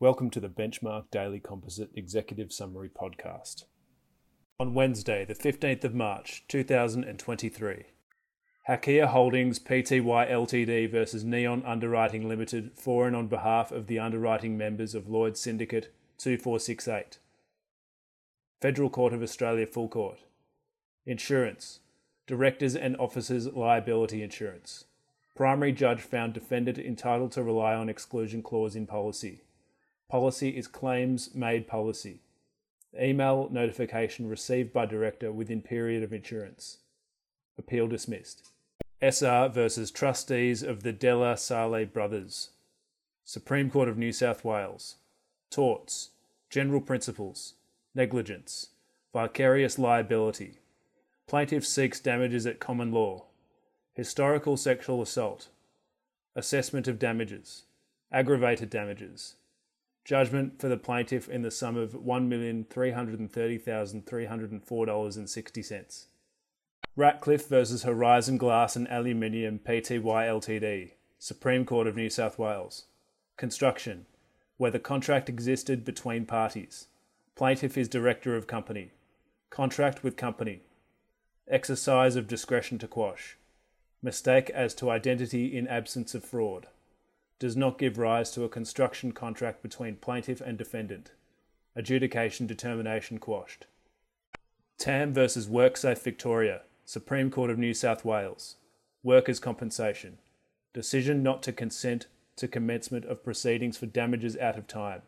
Welcome to the Benchmark Daily Composite Executive Summary Podcast. On Wednesday, the 15th of March, 2023, Hakea Holdings Pty Ltd versus Neon Underwriting Limited for and on behalf of the underwriting members of Lloyd's Syndicate 2468. Federal Court of Australia Full Court. Insurance. Directors and Officers Liability Insurance. Primary judge found defendant entitled to rely on exclusion clause in policy. Policy is claims made policy. Email notification received by director within period of insurance. Appeal dismissed. SR versus trustees of the De La Salle brothers. Supreme Court of New South Wales. Torts. General principles. Negligence. Vicarious liability. Plaintiff seeks damages at common law. Historical sexual assault. Assessment of damages. Aggravated damages. Judgment for the plaintiff in the sum of $1,330,304.60. Ratcliffe versus Horizon Glass and Aluminium Pty Ltd. Supreme Court of New South Wales. Construction. Where the contract existed between parties. Plaintiff is director of company. Contract with company. Exercise of discretion to quash. Mistake as to identity in absence of fraud. Does not give rise to a construction contract between plaintiff and defendant. Adjudication determination quashed. Tam versus WorkSafe Victoria, Supreme Court of New South Wales. Workers' compensation. Decision not to consent to commencement of proceedings for damages out of time.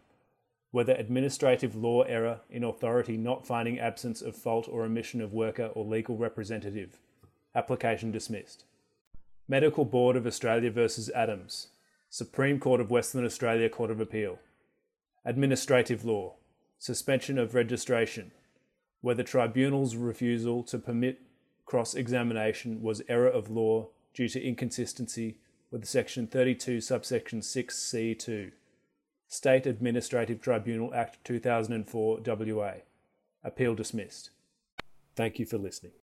Whether administrative law error in authority not finding absence of fault or omission of worker or legal representative. Application dismissed. Medical Board of Australia versus Adams. Supreme Court of Western Australia Court of Appeal. Administrative law. Suspension of registration. Whether tribunal's refusal to permit cross examination was error of law due to inconsistency with Section 32, subsection 6c2. State Administrative Tribunal Act 2004 WA. Appeal dismissed. Thank you for listening.